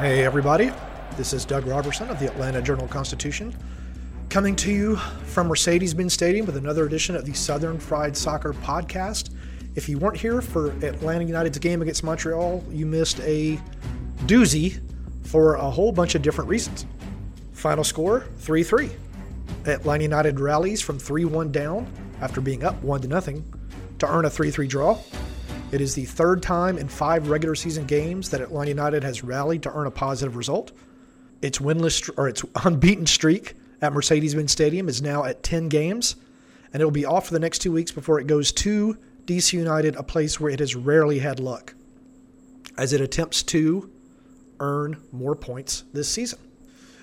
Hey, everybody. This is Doug Roberson of the Atlanta Journal Constitution, coming to you from Mercedes Benz Stadium with another edition of the Southern Fried Soccer Podcast. If you weren't here for Atlanta United's game against Montreal, you missed a doozy for a whole bunch of different reasons. Final score 3 3. Atlanta United rallies from 3 1 down after being up 1 0 to earn a 3 3 draw. It is the third time in five regular season games that Atlanta United has rallied to earn a positive result. Its winless or its unbeaten streak at Mercedes-Benz Stadium is now at 10 games, and it will be off for the next two weeks before it goes to DC United, a place where it has rarely had luck, as it attempts to earn more points this season.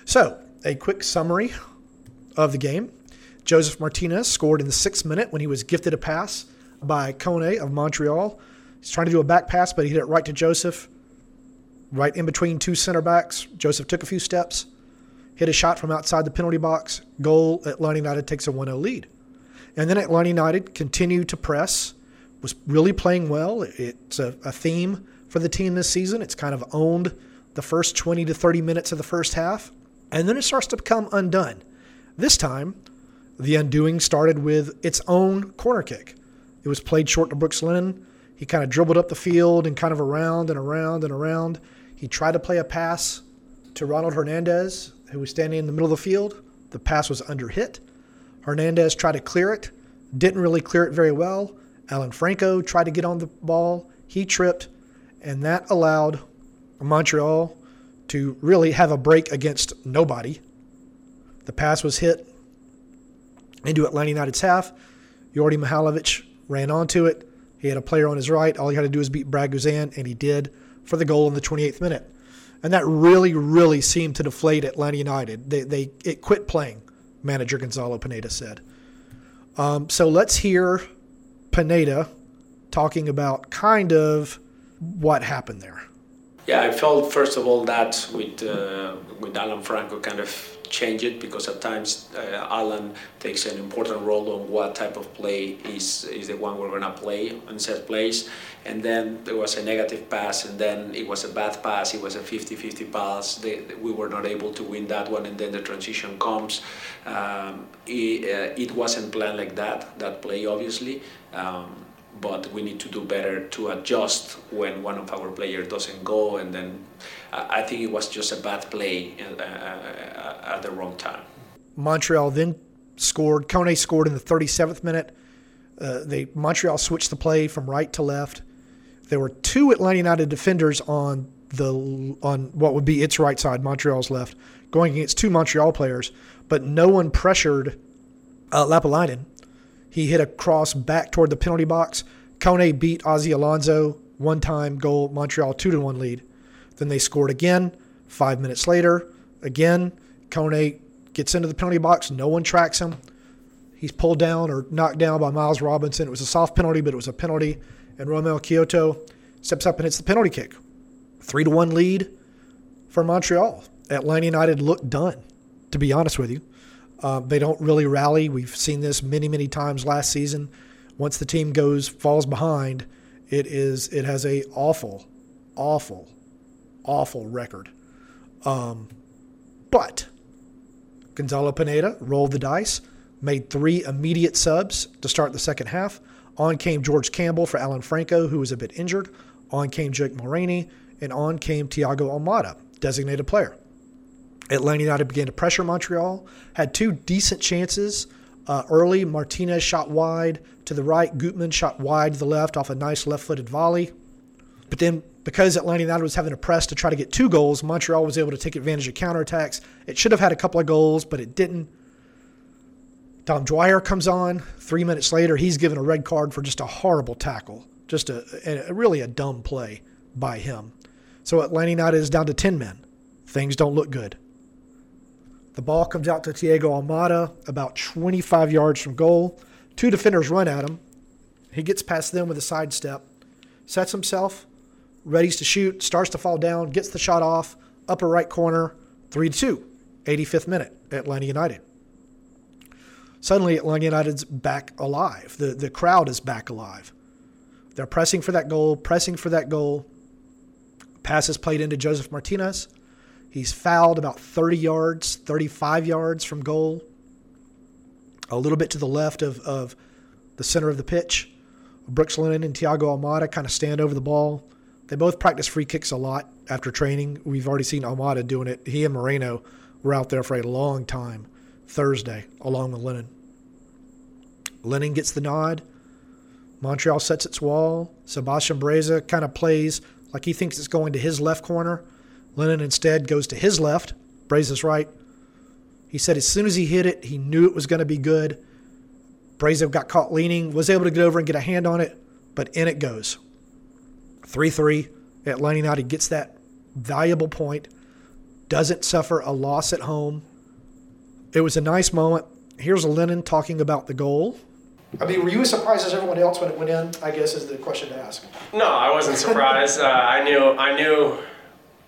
So, a quick summary of the game. Josef Martinez scored in the sixth minute when he was gifted a pass by Kone of Montreal He's trying to do a back pass, but he hit it right to Josef, right in between two center backs. Josef took a few steps, hit a shot from outside the penalty box. Goal. Atlanta United takes a 1 0 lead. And then Atlanta United continued to press, was really playing well. It's a, a theme for the team this season. It's kind of owned the first 20 to 30 minutes of the first half, and then it starts to become undone. This time, the undoing started with its own corner kick. It was played short to Brooks Lennon. He kind of dribbled up the field and kind of around and around and around. He tried to play a pass to Ronald Hernandez, who was standing in the middle of the field. The pass was under hit. Hernandez tried to clear it, didn't really clear it very well. Alan Franco tried to get on the ball. He tripped, and that allowed Montreal to really have a break against nobody. The pass was hit into Atlanta United's half. Djordje Mihailovic ran onto it, he had a player on his right. All he had to do was beat Brad Guzan, and he did for the goal in the 28th minute. And that really, really seemed to deflate Atlanta United. They, they it quit playing, manager Gonzalo Pineda said. Um, so let's hear Pineda talking about kind of what happened there. Yeah, I felt first of all that with uh, with Alan Franco kind of change it because at times uh, Alan takes an important role on what type of play is is the one we're gonna play in set plays. And then there was a negative pass, and then it was a bad pass. It was a 50-50 pass. They, we were not able to win that one, and then the transition comes. Um, it, uh, it, wasn't planned like that. That play, obviously. Um, but we need to do better to adjust when one of our players doesn't go and then I think it was just a bad play uh, uh, at the wrong time. Montreal then scored. Kone scored in the 37th minute. Uh, they Montreal switched the play from right to left. There were two Atlanta United defenders on the on what would be its right side, Montreal's left, going against two Montreal players, but no one pressured uh, Lappalainen. He hit a cross back toward the penalty box. Kone beat Ozzie Alonso, one time goal, Montreal 2 to 1 lead. Then they scored again. Five minutes later, again, Kone gets into the penalty box. No one tracks him. He's pulled down or knocked down by Miles Robinson. It was a soft penalty, but it was a penalty. And Romell Quioto steps up and hits the penalty kick. Three to one lead for Montreal. Atlanta United looked done, to be honest with you. Uh, they don't really rally. We've seen this many, many times last season. Once the team goes falls behind, it is it has a awful, awful awful record. Um, but Gonzalo Pineda rolled the dice, made three immediate subs to start the second half. On came George Campbell for Alan Franco, who was a bit injured. On came Jake Mulraney, and on came Thiago Almada, designated player. Atlanta United began to pressure Montreal, had two decent chances uh, early. Martinez shot wide to the right, Gutman shot wide to the left off a nice left footed volley. But then, because Atlanta United was having to press to try to get two goals, Montreal was able to take advantage of counterattacks. It should have had a couple of goals, but it didn't. Dom Dwyer comes on. Three minutes later, he's given a red card for just a horrible tackle, just a, a really a dumb play by him. So Atlanta United is down to 10 men. Things don't look good. The ball comes out to Thiago Almada about 25 yards from goal. Two defenders run at him. He gets past them with a sidestep, sets himself, readies to shoot, starts to fall down, gets the shot off, upper right corner, 3 2, 85th minute, Atlanta United. Suddenly, Atlanta United's back alive. The, the crowd is back alive. They're pressing for that goal, pressing for that goal. Pass is played into Josef Martinez. He's fouled about 30 yards, 35 yards from goal, a little bit to the left of, of the center of the pitch. Brooks Lennon and Thiago Almada kind of stand over the ball. They both practice free kicks a lot after training. We've already seen Almada doing it. He and Moreno were out there for a long time Thursday, along with Lennon. Lennon gets the nod. Montreal sets its wall. Sebastian Breza kind of plays like he thinks it's going to his left corner. Lennon instead goes to his left. Breza's right. He said as soon as he hit it, he knew it was going to be good. Breza got caught leaning, was able to get over and get a hand on it, but in it goes. 3 3. at Atlanta United gets that valuable point, doesn't suffer a loss at home. It was a nice moment. Here's Lennon talking about the goal. I mean, were you as surprised as everyone else when it went in? I guess is the question to ask. No, I wasn't surprised. uh, I knew. I knew.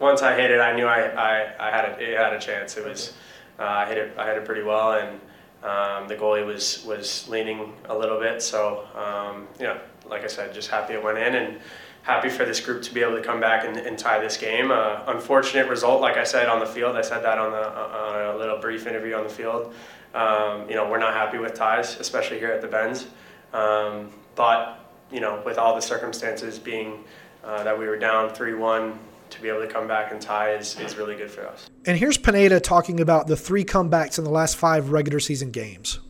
Once I hit it, I knew I, I, I had a, it had a chance. It was. Uh, I hit it. I hit it pretty well, and um, the goalie was was leaning a little bit. So um, yeah, like I said, just happy it went in, and happy for this group to be able to come back and, and tie this game. Uh, unfortunate result, like I said on the field. I said that on the on a little brief interview on the field. Um, you know, we're not happy with ties, especially here at the Benz. Um, but you know, with all the circumstances being uh, that we were down three-one, to be able to come back and tie is, is really good for us. And here's Pineda talking about the three comebacks in the last five regular season games.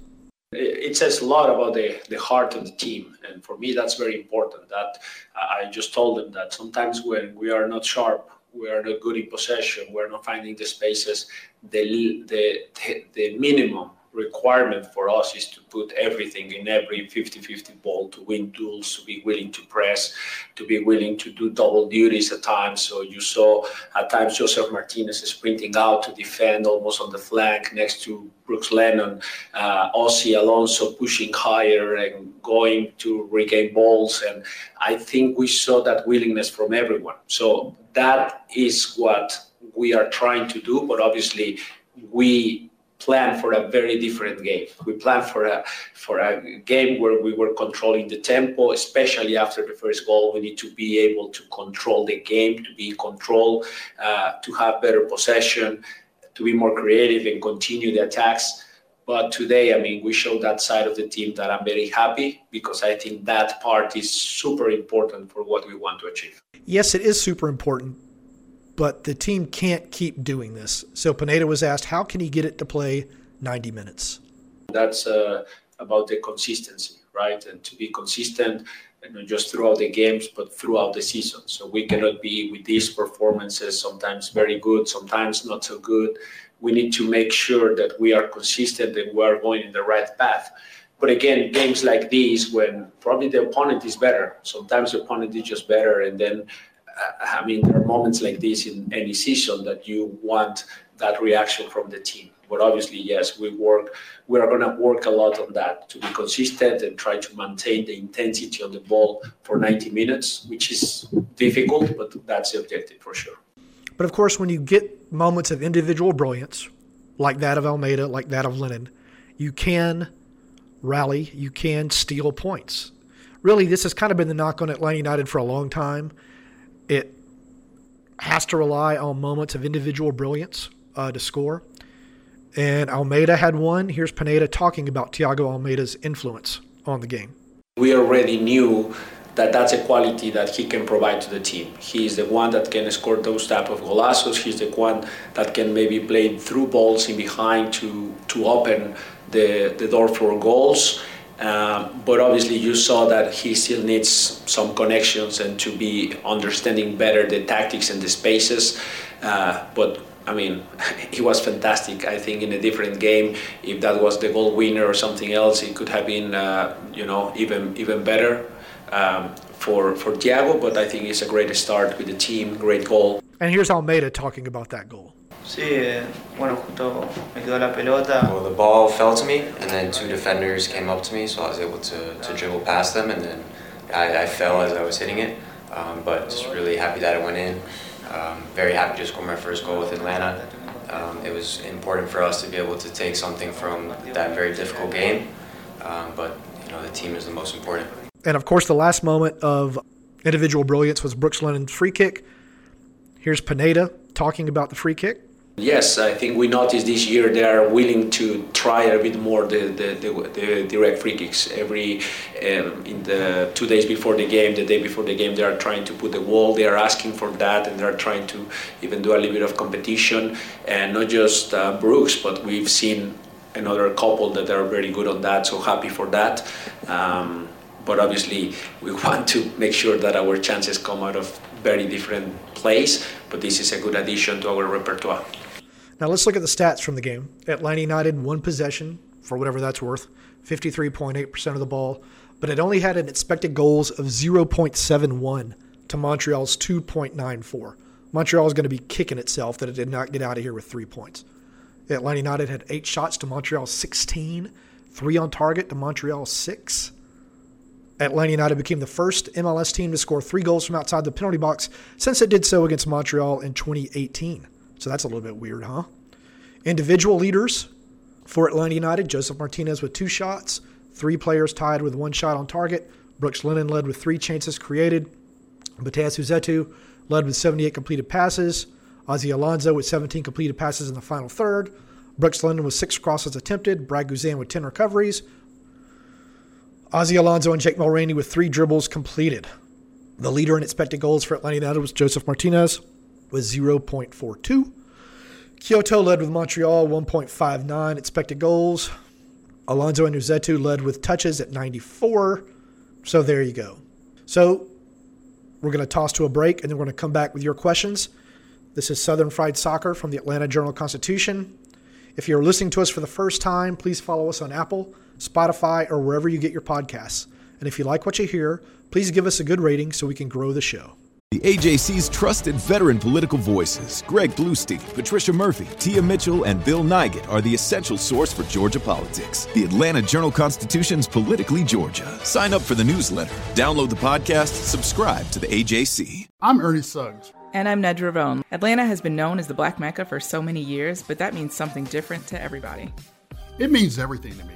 It says a lot about the, the heart of the team, and for me that's very important. That I just told them that sometimes when we are not sharp, we are not good in possession, we're not finding the spaces. The the the minimum requirement for us is to put everything in every 50-50 ball to win duels, to be willing to press, to be willing to do double duties at times. So you saw at times Josef Martinez sprinting out to defend almost on the flank next to Brooks Lennon, uh, Ozzie Alonso pushing higher and going to regain balls. And I think we saw that willingness from everyone. So that is what we are trying to do. But obviously, we plan for a very different game. We planned for a for a game where we were controlling the tempo, especially after the first goal. We need to be able to control the game, to be in control, uh, to have better possession, to be more creative and continue the attacks. But today, I mean, we showed that side of the team that I'm very happy because I think that part is super important for what we want to achieve. Yes, it is super important but the team can't keep doing this. So Pineda was asked, how can he get it to play 90 minutes? That's uh, about the consistency, right? And to be consistent, not just throughout the games, but throughout the season. So we cannot be with these performances, sometimes very good, sometimes not so good. We need to make sure that we are consistent and we are going in the right path. But again, games like these, when probably the opponent is better, sometimes the opponent is just better, and then Uh, I mean, there are moments like this in any season that you want that reaction from the team. But obviously, yes, we work. We are going to work a lot on that to be consistent and try to maintain the intensity on the ball for 90 minutes, which is difficult, but that's the objective for sure. But of course, when you get moments of individual brilliance, like that of Almada, like that of Lennon, you can rally, you can steal points. Really, this has kind of been the knock on Atlanta United for a long time it has to rely on moments of individual brilliance uh, to score. And Almada had one. Here's Pineda talking about Thiago Almada's influence on the game. We already knew that that's a quality that he can provide to the team. He's the one that can score those type of golazos. He's the one that can maybe play through balls in behind to to open the, the door for goals. Um, but obviously, you saw that he still needs some connections and to be understanding better the tactics and the spaces. Uh, but I mean, he was fantastic. I think in a different game, if that was the goal winner or something else, it could have been, uh, you know, even even better um, for for Thiago. But I think it's a great start with the team, great goal. And here's Almada talking about that goal. Sí, eh, bueno, justo me quedó la pelota. Well, the ball fell to me, and then two defenders came up to me, so I was able to, to dribble past them, and then I, I fell as I was hitting it. Um, but just really happy that it went in. Um, very happy to score my first goal with Atlanta. Um, it was important for us to be able to take something from that very difficult game, um, but you know the team is the most important. And of course, the last moment of individual brilliance was Brooks Lennon's free kick. Here's Pineda talking about the free kick. Yes, I think we noticed this year they are willing to try a bit more the, the, the, the direct free kicks. Every um, in the two days before the game, the day before the game, they are trying to put the wall. They are asking for that, and they are trying to even do a little bit of competition. And not just uh, Brooks, but we've seen another couple that are very good on that. So happy for that. Um, but obviously, we want to make sure that our chances come out of very different place. But this is a good addition to our repertoire. Now let's look at the stats from the game. Atlanta United, one possession, for whatever that's worth, 53.8% of the ball, but it only had an expected goals of 0.71 to Montreal's 2.94. Montreal is going to be kicking itself that it did not get out of here with three points. Atlanta United had eight shots to Montreal's 16, three on target to Montreal's six. Atlanta United became the first MLS team to score three goals from outside the penalty box since it did so against Montreal in 2018. So that's a little bit weird, huh? Individual leaders for Atlanta United Josef Martinez with two shots, three players tied with one shot on target. Brooks Lennon led with three chances created. Matheus Rossetto led with 78 completed passes. Ozzie Alonso with 17 completed passes in the final third. Brooks Lennon with six crosses attempted. Brad Guzan with 10 recoveries. Ozzie Alonso and Jake Mulraney with three dribbles completed. The leader in expected goals for Atlanta United was Josef Martinez with 0.42. Quioto led with Montreal 1.59 expected goals. Alonso and Rossetto led with touches at 94. So there you go. So we're going to toss to a break and then we're going to come back with your questions. This is Southern Fried Soccer from the Atlanta Journal Constitution. If you're listening to us for the first time, please follow us on Apple, Spotify, or wherever you get your podcasts. And if you like what you hear, please give us a good rating so we can grow the show. The AJC's trusted veteran political voices, Greg Bluestein, Patricia Murphy, Tia Mitchell, and Bill Nigut, are the essential source for Georgia politics. The Atlanta Journal Constitution's Politically Georgia. Sign up for the newsletter, download the podcast, subscribe to the AJC. I'm Ernie Suggs. And I'm Nedra Rhone. Atlanta has been known as the Black Mecca for so many years, but that means something different to everybody. It means everything to me.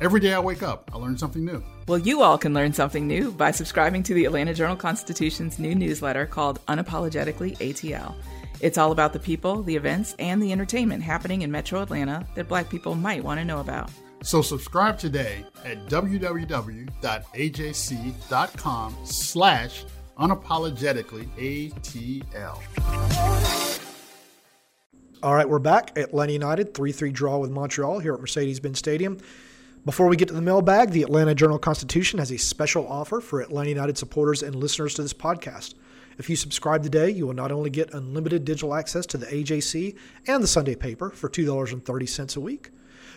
Every day I wake up, I learn something new. Well, you all can learn something new by subscribing to the Atlanta Journal Constitution's new newsletter called Unapologetically ATL. It's all about the people, the events, and the entertainment happening in Metro Atlanta that Black people might want to know about. So subscribe today at www.ajc.com slash unapologetically ATL. All right, we're back. Atlanta United, 3 3 draw with Montreal here at Mercedes Benz Stadium. Before we get to the mailbag, the Atlanta Journal Constitution has a special offer for Atlanta United supporters and listeners to this podcast. If you subscribe today, you will not only get unlimited digital access to the AJC and the Sunday paper for $2.30 a week,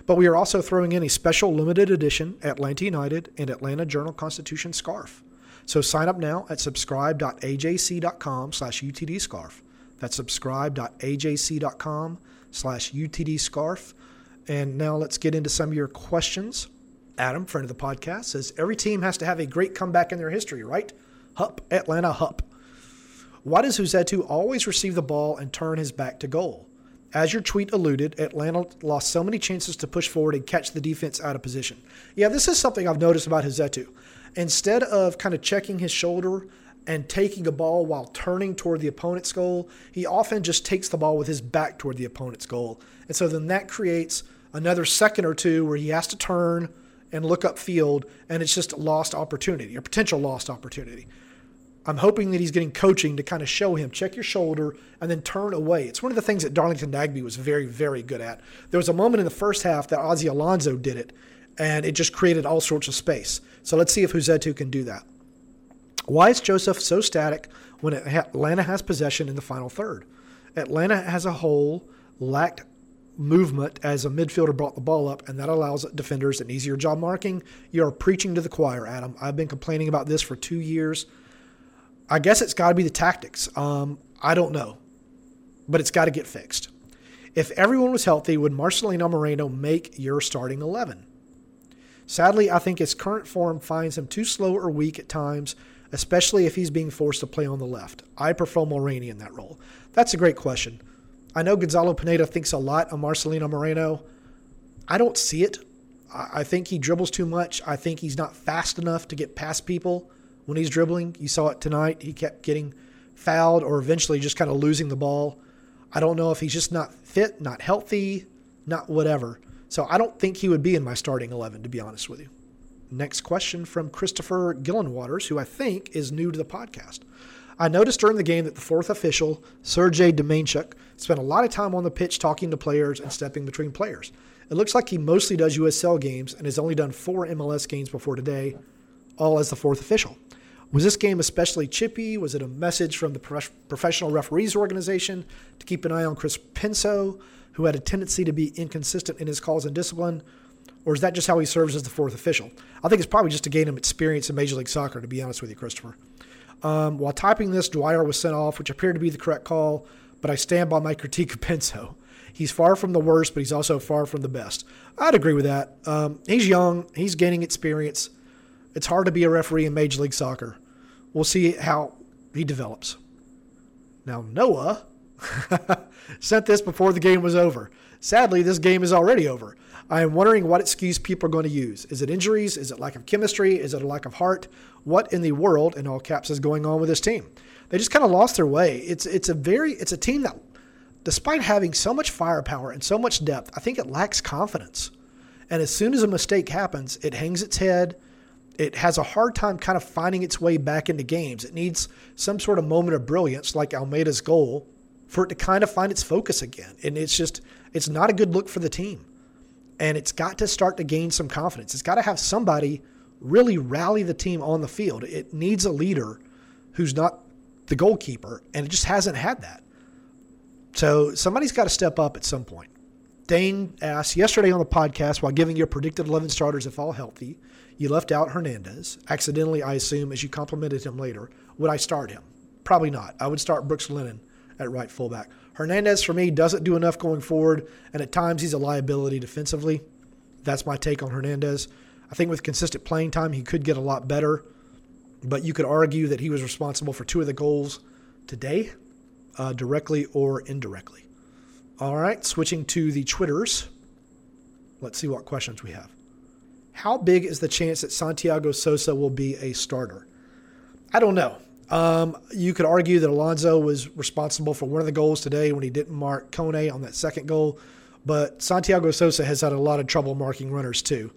but we are also throwing in a special limited edition Atlanta United and Atlanta Journal Constitution scarf. So sign up now at subscribe.ajc.com slash utdscarf. That's subscribe.ajc.com slash utdscarf. And now let's get into some of your questions. Adam, friend of the podcast, says every team has to have a great comeback in their history, right? Hup, Atlanta, hup. Why does Rossetto always receive the ball and turn his back to goal? As your tweet alluded, Atlanta lost so many chances to push forward and catch the defense out of position. Yeah, this is something I've noticed about Rossetto. Instead of kind of checking his shoulder and taking a ball while turning toward the opponent's goal, he often just takes the ball with his back toward the opponent's goal. And so then that creates another second or two where he has to turn and look up field, and it's just a lost opportunity, a potential lost opportunity. I'm hoping that he's getting coaching to kind of show him check your shoulder and then turn away. It's one of the things that Darlington Nagbe was very, very good at. There was a moment in the first half that Ozzie Alonso did it, and it just created all sorts of space. So let's see if Rossetto can do that. Why is Josef so static when Atlanta has possession in the final third? Atlanta as a whole lacked movement as a midfielder brought the ball up, and that allows defenders an easier job marking. You are preaching to the choir, Adam. I've been complaining about this for two years. I guess it's got to be the tactics. Um, I don't know, but it's got to get fixed. If everyone was healthy, would Marcelino Moreno make your starting 11? Sadly, I think his current form finds him too slow or weak at times, especially if he's being forced to play on the left. I prefer Mulraney in that role. That's a great question. I know Gonzalo Pineda thinks a lot of Marcelino Moreno. I don't see it. I think he dribbles too much. I think he's not fast enough to get past people when he's dribbling. You saw it tonight. He kept getting fouled or eventually just kind of losing the ball. I don't know if he's just not fit, not healthy, not whatever. So I don't think he would be in my starting 11, to be honest with you. Next question from Christopher Gillenwaters, who I think is new to the podcast. I noticed during the game that the fourth official, Sergey Domenchuk, spent a lot of time on the pitch talking to players and stepping between players. It looks like he mostly does USL games and has only done four MLS games before today, all as the fourth official. Was this game especially chippy? Was it a message from the professional referees organization to keep an eye on Chris Penso, who had a tendency to be inconsistent in his calls and discipline? Or is that just how he serves as the fourth official? I think it's probably just to gain him experience in Major League Soccer, to be honest with you, Christopher. Um, while typing this, Dwyer was sent off, which appeared to be the correct call, but I stand by my critique of Penso. He's far from the worst, but he's also far from the best. I'd agree with that. Um, he's young, he's gaining experience. It's hard to be a referee in Major League Soccer. We'll see how he develops. Now, Noah sent this before the game was over. Sadly, this game is already over. I am wondering what excuse people are going to use. Is it injuries? Is it lack of chemistry? Is it a lack of heart? What in the world, in all caps, is going on with this team? They just kind of lost their way. It's it's a very it's a team that, despite having so much firepower and so much depth, I think it lacks confidence. And as soon as a mistake happens, it hangs its head it has a hard time kind of finding its way back into games. It needs some sort of moment of brilliance, like Almada's goal, for it to kind of find its focus again. And it's just, it's not a good look for the team. And it's got to start to gain some confidence. It's got to have somebody really rally the team on the field. It needs a leader who's not the goalkeeper, and it just hasn't had that. So somebody's got to step up at some point. Dane asked yesterday on the podcast while giving your predicted 11 starters if all healthy, you left out Hernandez. Accidentally, I assume, as you complimented him later. Would I start him? Probably not. I would start Brooks Lennon at right fullback. Hernandez, for me, doesn't do enough going forward, and at times he's a liability defensively. That's my take on Hernandez. I think with consistent playing time, he could get a lot better, but you could argue that he was responsible for two of the goals today, uh, directly or indirectly. All right, switching to the Twitters. Let's see what questions we have. How big is the chance that Santiago Sosa will be a starter? I don't know. Um, you could argue that Alonso was responsible for one of the goals today when he didn't mark Kone on that second goal, but Santiago Sosa has had a lot of trouble marking runners too.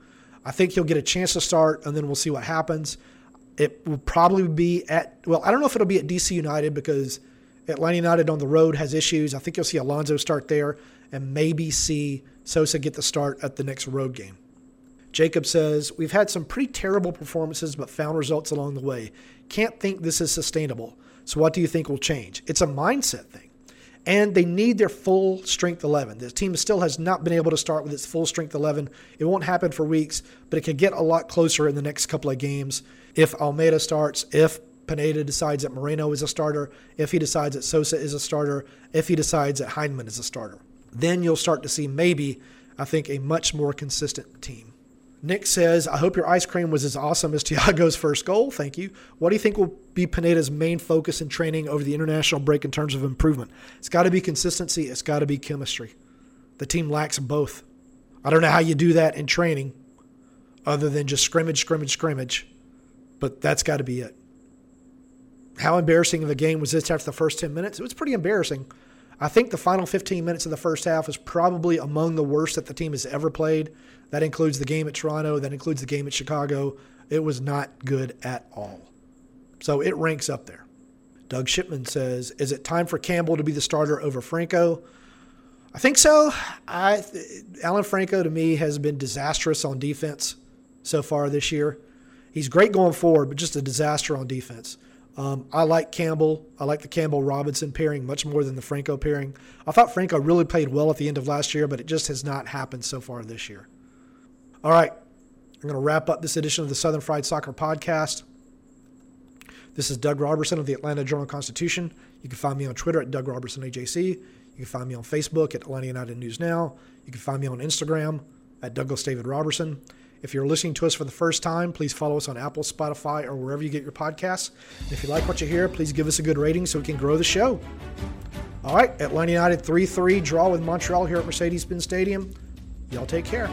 I think he'll get a chance to start, and then we'll see what happens. It will probably be at, well, I don't know if it'll be at DC United because Atlanta United on the road has issues. I think you'll see Alonso start there and maybe see Sosa get the start at the next road game. Jacob says, We've had some pretty terrible performances, but found results along the way. Can't think this is sustainable. So, what do you think will change? It's a mindset thing. And they need their full strength 11. The team still has not been able to start with its full strength 11. It won't happen for weeks, but it could get a lot closer in the next couple of games if Almada starts, if Pineda decides that Moreno is a starter, if he decides that Sosa is a starter, if he decides that Hyndman is a starter. Then you'll start to see maybe, I think, a much more consistent team. Nick says, I hope your ice cream was as awesome as Thiago's first goal. Thank you. What do you think will be Pineda's main focus in training over the international break in terms of improvement? It's got to be consistency, it's got to be chemistry. The team lacks both. I don't know how you do that in training other than just scrimmage, scrimmage, scrimmage, but that's got to be it. how embarrassing of a game was this after the first 10 minutes? It was pretty embarrassing. I think the final 15 minutes of the first half was probably among the worst that the team has ever played. That includes the game at Toronto, that includes the game at Chicago. It was not good at all. So it ranks up there. Doug Shipman says, "Is it time for Campbell to be the starter over Franco?" I think so. I Alan Franco to me has been disastrous on defense so far this year. He's great going forward, but just a disaster on defense. Um, I like Campbell. I like the Campbell Robinson pairing much more than the Franco pairing. I thought Franco really played well at the end of last year, but it just has not happened so far this year. All right, I'm going to wrap up this edition of the Southern Fried Soccer Podcast. This is Doug Roberson of the Atlanta Journal Constitution. You can find me on Twitter at Doug Roberson AJC. You can find me on Facebook at Atlanta United News Now. You can find me on Instagram at Douglas David Roberson. If you're listening to us for the first time, please follow us on Apple, Spotify, or wherever you get your podcasts. And if you like what you hear, please give us a good rating so we can grow the show. All right, Atlanta United 3 3 draw with Montreal here at Mercedes Benz Stadium. Y'all take care.